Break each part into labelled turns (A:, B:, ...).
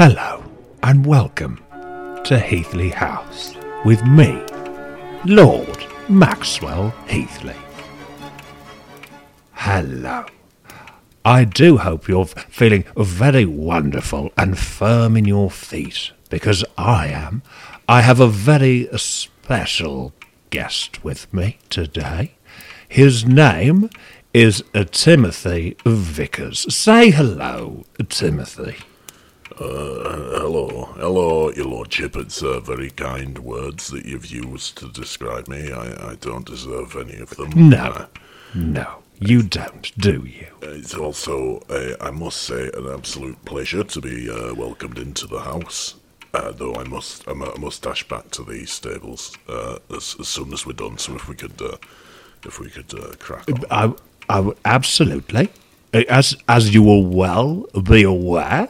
A: Hello and welcome to Heathly House with me, Lord Maxwell Heathly. Hello. I do hope you're feeling very wonderful and firm in your feet because I am. I have a very special guest with me today. His name is Timothy Vickers. Say hello, Timothy.
B: Uh, hello, hello, your lordship. It's uh, very kind words that you've used to describe me. I, I don't deserve any of them.
A: No,
B: Uh,
A: no, you don't, do you?
B: it's also, uh, I must say, an absolute pleasure to be uh, welcomed into the house. Uh, though I must, I must dash back to the stables uh, as, as soon as we're done. So if we could, uh, if we could uh, crack on.
A: I, I absolutely, as as you will well be aware,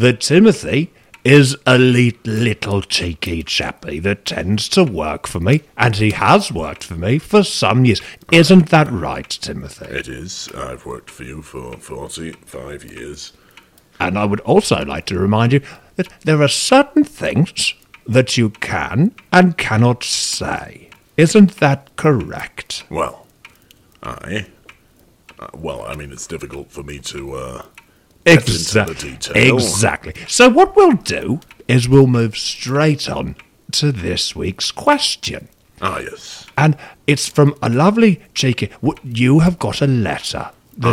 A: that Timothy is a le- little cheeky chappy that tends to work for me, and he has worked for me for some years. Isn't that right, Timothy?
B: It is. I've worked for you for forty-five years.
A: And I would also like to remind you that there are certain things that you can and cannot say. Isn't that correct?
B: Well, I. Uh, well, I mean, it's difficult for me to uh, get into
A: Exa-
B: the detail.
A: Exactly. So what we'll do is we'll move straight on to this week's question.
B: Ah, yes.
A: And it's from a lovely cheeky. You have got a letter.
B: I,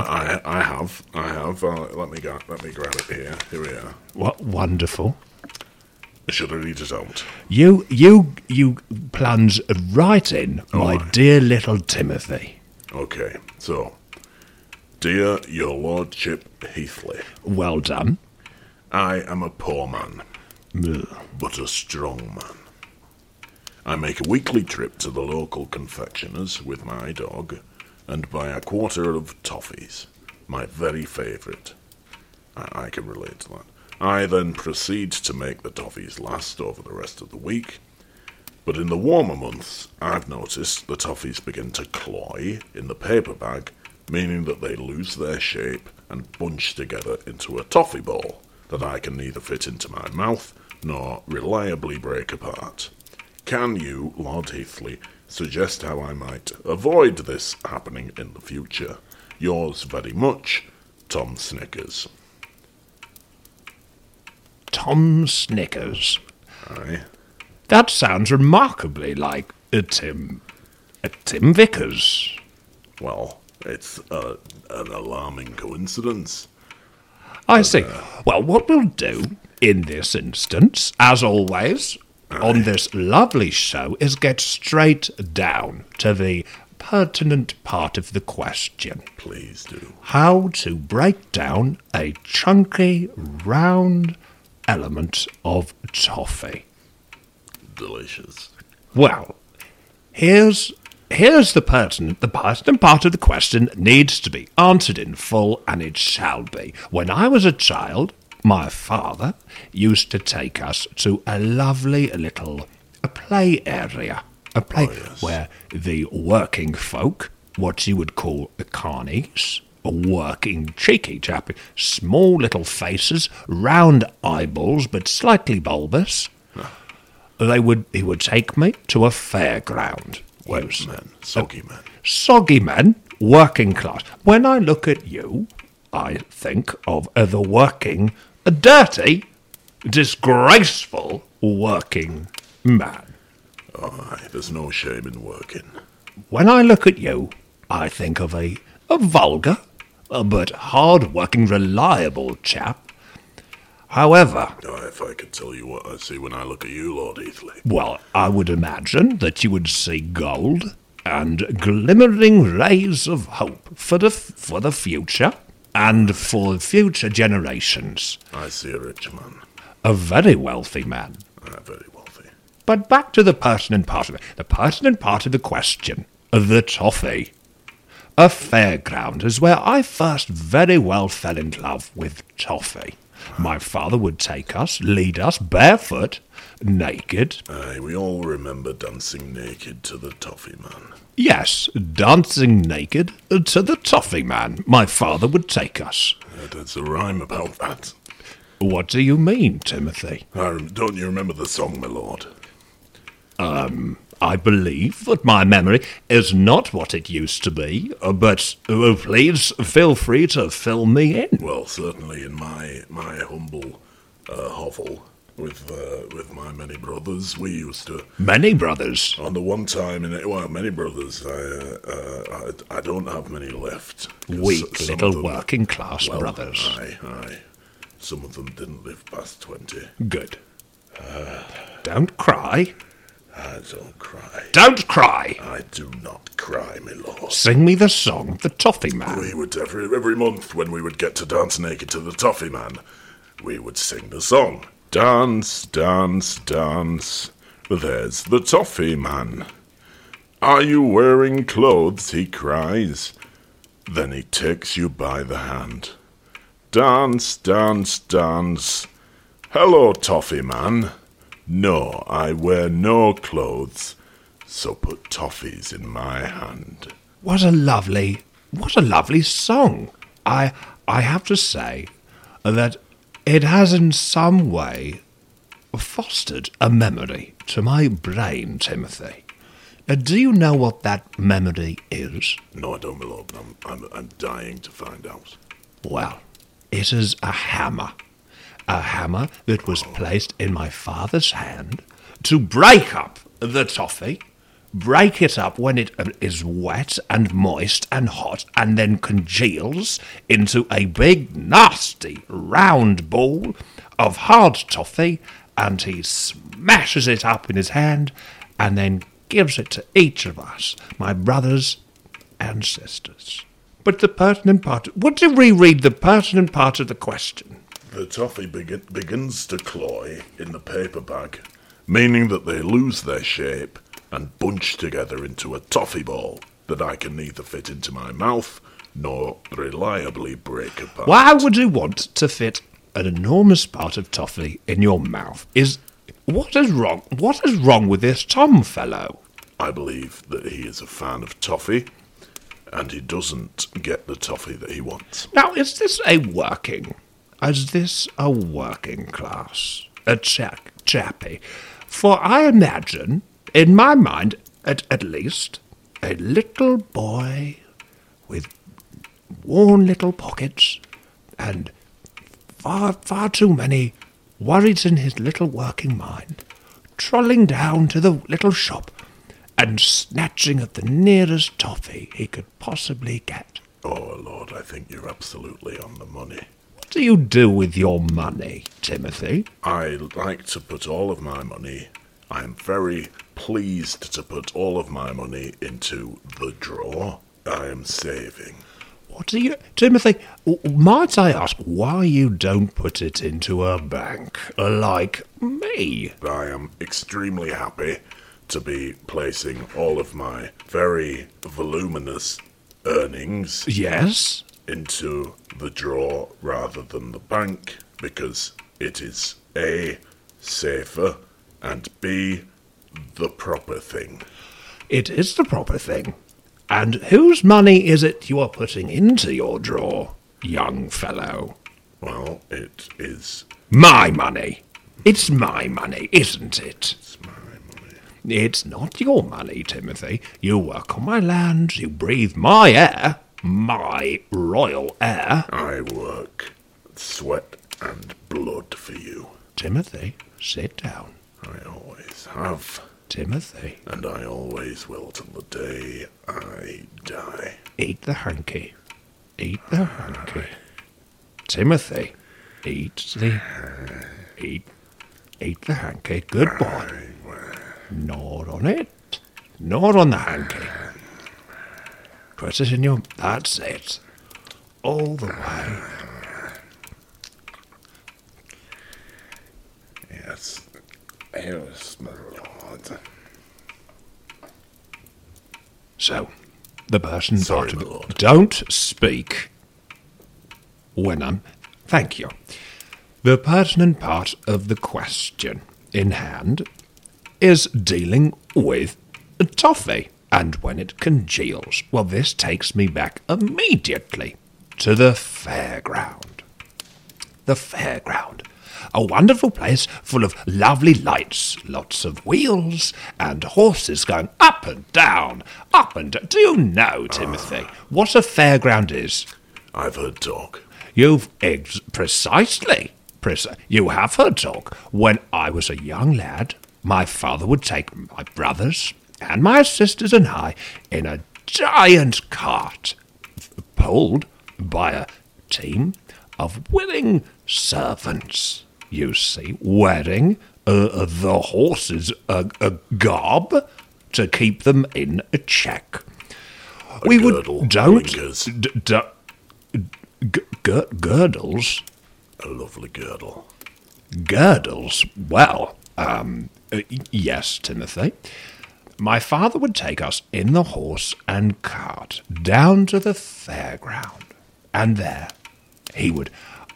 B: I, I have. I have. Uh, let me go. Let me grab it here. Here we are.
A: what wonderful.
B: Should I read it out?
A: You, you, you plunge right in, my
B: aye.
A: dear little Timothy.
B: Okay. So, dear Your Lordship Heathly,
A: Well done.
B: I am a poor man,
A: Ugh.
B: but a strong man. I make a weekly trip to the local confectioner's with my dog, and buy a quarter of toffees, my very favourite. I, I can relate to that. I then proceed to make the toffees last over the rest of the week. But in the warmer months, I've noticed the toffees begin to cloy in the paper bag, meaning that they lose their shape and bunch together into a toffee ball that I can neither fit into my mouth nor reliably break apart. Can you, Lord Heathly, suggest how I might avoid this happening in the future? Yours very much, Tom Snickers.
A: Tom Snickers.
B: Aye.
A: That sounds remarkably like a Tim, a Tim Vickers.
B: Well, it's uh, an alarming coincidence.
A: I see. Well, what we'll do in this instance, as always, on this lovely show, is get straight down to the pertinent part of the question
B: Please do.
A: how to break down a chunky, round element of toffee.
B: Delicious.
A: Well, here's here's the pertinent the pertinent part of the question needs to be answered in full, and it shall be. When I was a child, my father used to take us to a lovely little a play area, a play
B: Oh, yes.
A: where the working folk, what you would call the carnies, a working cheeky chap, small little faces, round eyeballs but slightly bulbous, ah. they would he would take me to a fairground.
B: Wet men, soggy men.
A: Soggy men, working class. When I look at you, I think of uh, the working, a dirty, disgraceful working man.
B: Aye, there's no shame in working.
A: When I look at you, I think of a, a vulgar, but hard-working, reliable chap. However,
B: if I could tell you what I see when I look at you, Lord Heathly.
A: Well, I would imagine that you would see gold and glimmering rays of hope for the for the future and for future generations.
B: I see a rich man.
A: A very wealthy man.
B: Ah, very wealthy.
A: But back to the pertinent part of it. The pertinent part of the question. The toffee. A fairground is where I first very well fell in love with toffee. My father would take us, lead us barefoot, naked,
B: Aye, we all remember dancing naked to the toffee man.
A: Yes, dancing naked to the toffee man. My father would take us.
B: Uh, there's a rhyme about that.
A: What do you mean, Timothy?
B: Um, don't you remember the song, my lord?
A: I believe that my memory is not what it used to be, uh, but uh, please feel free to fill me in.
B: Well, certainly in my my humble uh, hovel with uh, with my many brothers, we used to.
A: Many brothers.
B: On the one time, in it, well, many brothers. I, uh, uh, I I don't have many left.
A: Weak little
B: them-
A: working class
B: well,
A: brothers.
B: Aye, aye. Some of them didn't live past twenty.
A: Good. Don't cry.
B: Don't cry.
A: Don't cry.
B: I do not cry, my lord.
A: Sing me the song of the Toffee Man.
B: We would every every month when we would get to dance naked to the Toffee Man, we would sing the song. Dance, dance, dance. There's the Toffee Man. Are you wearing clothes? He cries. Then he takes you by the hand. Dance, dance, dance. Hello, Toffee Man. No, I wear no clothes, so put toffees in my hand.
A: What a lovely, what a lovely song. I, I have to say that it has in some way fostered a memory to my brain, Timothy. Uh, do you know what that memory is?
B: No, I don't, my lord. I'm, I'm, I'm dying to find out.
A: Well, it is a hammer. A hammer that was placed in my father's hand to break up the toffee, break it up when it uh, wet and moist and hot, and then congeals into a big, nasty, round ball of hard toffee, and he smashes it up in his hand and then gives it to each of us, my brothers and sisters. But the pertinent part. Would you reread the pertinent part of the question?
B: The toffee begin, begins to cloy in the paper bag, meaning that they lose their shape and bunch together into a toffee ball that I can neither fit into my mouth nor reliably break apart.
A: Why would you want to fit an enormous part of toffee in your mouth? Is what is wrong? What is wrong with this Tom fellow?
B: I believe that he is a fan of toffee, and he doesn't get the toffee that he wants.
A: Now, is this a working? Is this a working class? A chap, chappy? For I imagine, in my mind, at, at least, a little boy with worn little pockets and far, far too many worries in his little working mind, trolling down to the little shop and snatching at the nearest toffee he could possibly get.
B: Oh, Lord, I think you're absolutely on the money.
A: What do you do with your money, Timothy?
B: I like to put all of my money. I am very pleased to put all of my money into the drawer. I am saving.
A: What do you, Timothy? Might I ask why you don't put it into a bank uh, like me?
B: I am extremely happy to be placing all of my very voluminous earnings
A: Yes.
B: Into the drawer rather than the bank because it is A, safer, and B, the proper thing.
A: It is the proper thing. And whose money is it you are putting into your drawer, young fellow?
B: Well, it is
A: My money. It's my money, isn't it?
B: it's my money.
A: It's not your money, Timothy. You work on my land, you breathe my air, my royal heir.
B: I work, sweat, and blood for you.
A: Timothy, sit down.
B: I always have,
A: Timothy,
B: and I always will till the day I die.
A: eat the hanky. Eat the hanky. Timothy, eat the. Eat. Eat the hanky. Good boy. Gnawed on it. Gnawed on the hanky. Put it in your. That's it. All the way.
B: Yes, yes, my lord.
A: So, the person
B: Sorry,
A: part of
B: my lord.
A: Don't speak when I'm. Thank you. The pertinent part of the question in hand is dealing with toffee and when it congeals. Well, this takes me back immediately to the fairground. the fairground. A wonderful place full of lovely lights, lots of wheels, and horses going up and down, up and down. Do you know, Timothy, what a fairground is?
B: I've heard talk.
A: You've ex- precisely, preci- you have heard talk. When I was a young lad, my father would take my brothers and my sisters and I in a giant cart, pulled by a team of willing servants. You see, wearing uh, the horses a, a garb to keep them in a check. we
B: girdle,
A: would don't
B: blinkers.
A: d- d- g- g- girdles
B: A lovely girdle.
A: girdles. Well, um, uh, yes, Timothy. My father would take us in the horse and cart down to the fairground, and there he would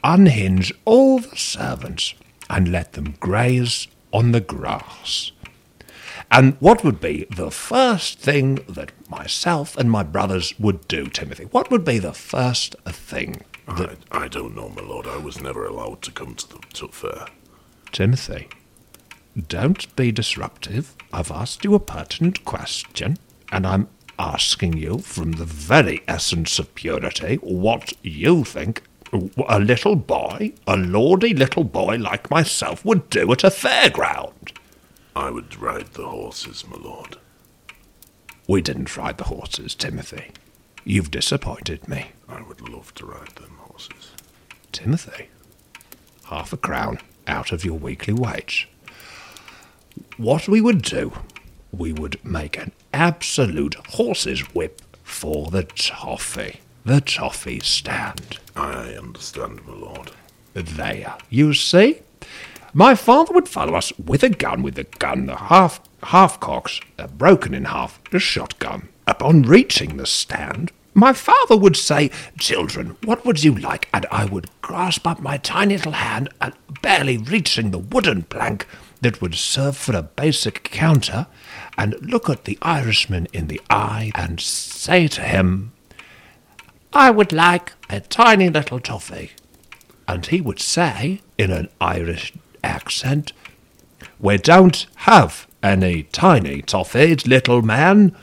A: unhinge all the servants and let them graze on the grass. And what would be the first thing that myself and my brothers would do, Timothy? What would be the first thing that
B: I, I don't know, my lord. I was never allowed to come to the to fair.
A: Timothy, don't be disruptive. I've asked you a pertinent question, and I'm asking you from the very essence of purity what you think a little boy, a lordy little boy like myself, would do at a fairground.
B: I would ride the horses, my lord.
A: We didn't ride the horses, Timothy. You've disappointed me.
B: I would love to ride them horses.
A: Timothy, half a crown out of your weekly wage. What we would do, we would make an absolute horse's whip for the toffee. The toffee stand.
B: I understand, my lord.
A: There, you see? My father would follow us with a gun, with a gun, the half half cocks, uh, broken in half, a shotgun. Upon reaching the stand, my father would say, Children, what would you like? And I would grasp up my tiny little hand and barely reaching the wooden plank that would serve for a basic counter, and look at the Irishman in the eye and say to him, I would like a tiny little toffee. And he would say, in an Irish accent, We don't have any tiny toffees, little man.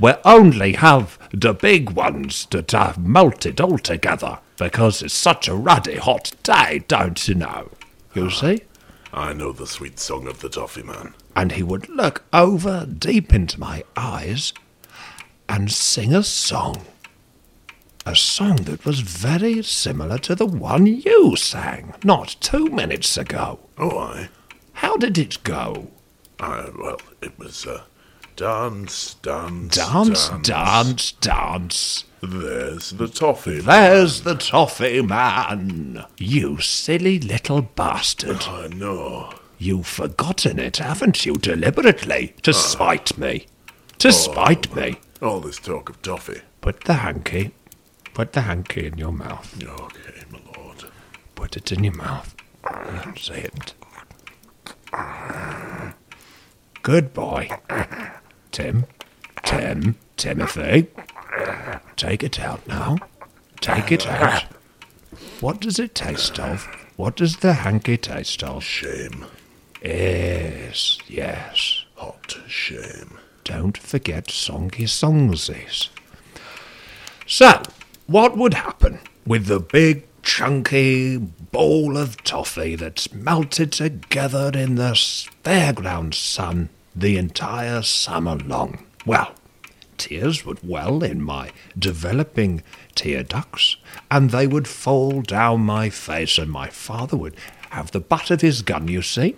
A: We only have the big ones that I've melted altogether because it's such a ruddy hot day, don't you know? You see?
B: I know the sweet song of the toffee man.
A: And he would look over deep into my eyes and sing a song. A song that was very similar to the one you sang not two minutes ago.
B: Oh, I.
A: How did it go?
B: I well, it was uh, dance, dance,
A: Dance, dance, dance.
B: There's the toffee.
A: There's the toffee man. You silly little bastard.
B: I know.
A: You've forgotten it, haven't you, deliberately, to ah. spite me. To oh. spite me.
B: All this talk of toffee.
A: Put the hanky, put the hanky in your mouth.
B: Okay, my lord.
A: Put it in your mouth. Say it. Good boy. Tim, Tim, Timothy. Take it out now. Take it out. What does it taste of? What does the hanky taste of?
B: Shame.
A: Yes, yes.
B: Hot shame.
A: Don't forget songy songsies. So, what would happen with the big chunky ball of toffee that's melted together in the fairground sun the entire summer long? Well, tears would well in my developing tear ducts, and they would fall down my face, and my father would have the butt of his gun, you see,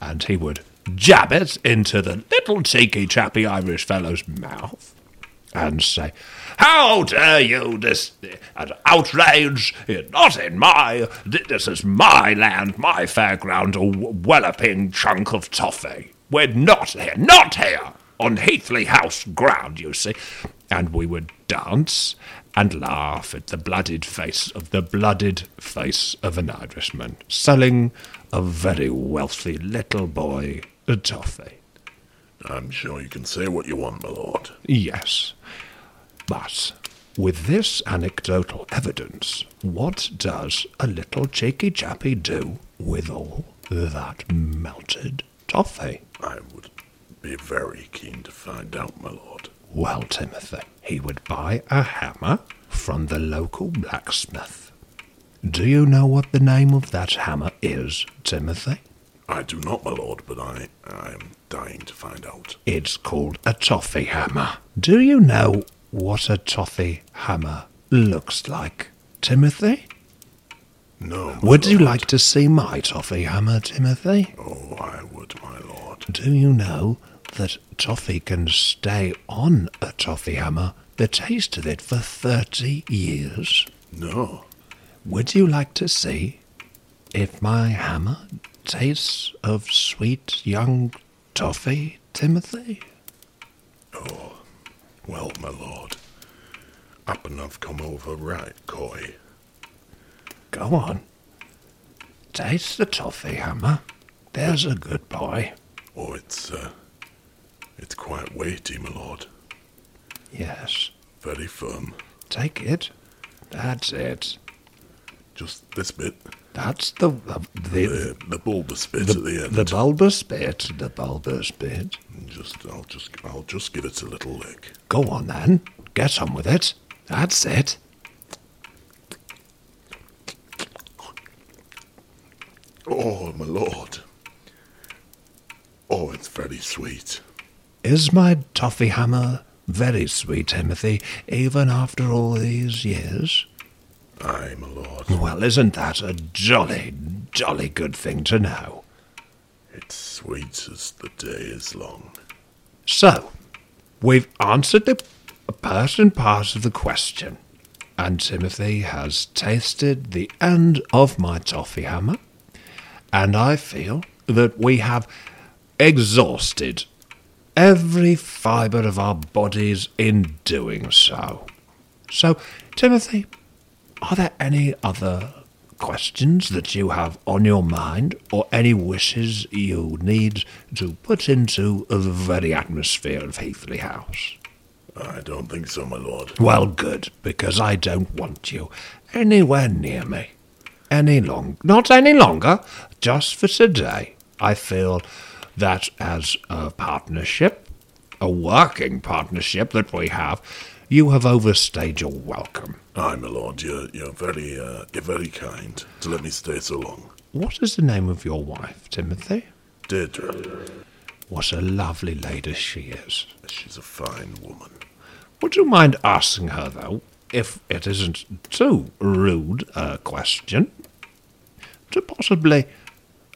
A: and he would jab it into the little cheeky chappy Irish fellow's mouth and say, How dare you this an outrage? Not in my this is my land, my fairground, a walloping chunk of toffee. We're not here, not here on Heathly House ground, you see. And we would dance and laugh at the blooded face of the blooded face of an Irishman selling a very wealthy little boy a toffee.
B: I'm sure you can say what you want, my lord.
A: Yes. But with this anecdotal evidence, what does a little cheeky chappy do with all that melted toffee?
B: I would be very keen to find out, my lord.
A: Well, Timothy, he would buy a hammer from the local blacksmith. Do you know what the name of that hammer is, Timothy?
B: I do not, my lord, but I, I am dying to find out.
A: It's called a toffee hammer. Do you know what a toffee hammer looks like, Timothy?
B: No,
A: Would you like to see my toffee hammer, Timothy?
B: Oh, I would, my lord.
A: Do you know that toffee can stay on a toffee hammer, the taste of it, for 30 years?
B: No.
A: Would you like to see if my hammer tastes of sweet young toffee, Timothy?
B: Oh, well, my lord, happen I've come over right, coy.
A: Go on. Taste the toffee hammer. There's a good boy.
B: Oh, it's, uh, it's quite weighty, my lord.
A: Yes.
B: Very firm.
A: Take it. That's it.
B: Just this bit,
A: That's the the the,
B: the, the bulbous bit
A: the,
B: at the end.
A: the bulbous bit. The bulbous bit.
B: just, I'll just, I'll just give it a little lick.
A: Go on then. Get on with it. That's it.
B: Oh, my lord. Oh, it's very sweet.
A: Is my toffee hammer very sweet, Timothy, even after all these years?
B: Aye, my lord.
A: Well, isn't that a jolly, jolly good thing to know?
B: It's sweet as the day is long.
A: So, we've answered the and part of the question, and Timothy has tasted the end of my toffee hammer, and I feel that we have exhausted every fibre of our bodies in doing so. So, Timothy, are there any other questions that you have on your mind or any wishes you need to put into the very atmosphere of Heathly House?
B: I don't think so, my lord.
A: Well, good, because I don't want you anywhere near me any long, not any longer, just for today. I feel that as a partnership, a working partnership that we have, you have overstayed your welcome.
B: Aye, my lord. You're, you're very, uh, you're very kind to let me stay so long.
A: What is the name of your wife, Timothy?
B: Deirdre,
A: What a lovely lady she is.
B: she's a fine woman.
A: Would you mind asking her, though, if it isn't too rude a question, to possibly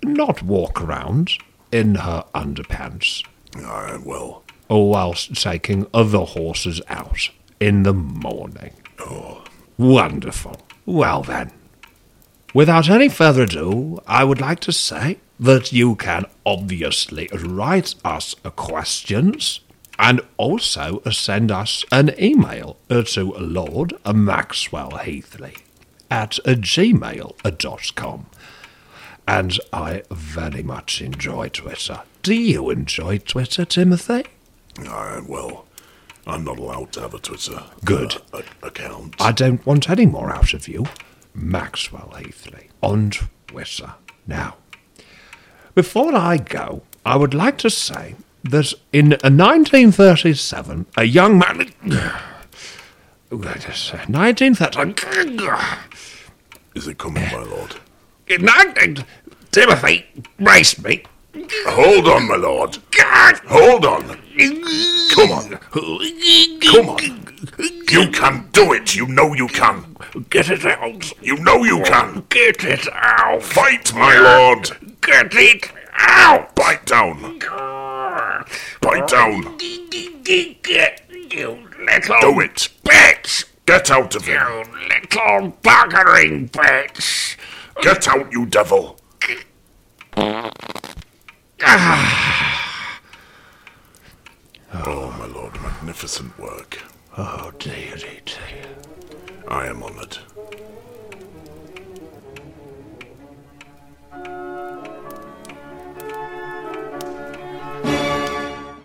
A: not walk around in her underpants
B: Aye, well,
A: whilst taking other horses out in the morning?
B: oh,
A: Wonderful. Well then, without any further ado, I would like to say that you can obviously write us questions and also send us an email to Lord Maxwell Heathly at gmail.com. And I very much enjoy Twitter. Do you enjoy Twitter, Timothy?
B: aye, well, I'm not allowed to have a Twitter
A: Good.
B: uh, a- account.
A: I don't want any more out of you. Maxwell Heathly on Twitter. Now, before I go, I would like to say that in 1937, a young man. Wait a sec, 1930.
B: Is it coming, my lord?
A: In 19. Timothy, brace me.
B: Hold on, my lord. God. Hold on. Come on. Come on. You can do it. You know you can.
A: Get it out.
B: You know you can.
A: Get it out.
B: Fight, my lord.
A: Get it out.
B: Bite down. Bite down.
A: Get you little
B: Do it.
A: bitch.
B: Get out of
A: You
B: here.
A: little buggering bitch.
B: Get out, you devil. Ah. Oh, my lord, magnificent work.
A: Oh, dearie dear.
B: I am honored.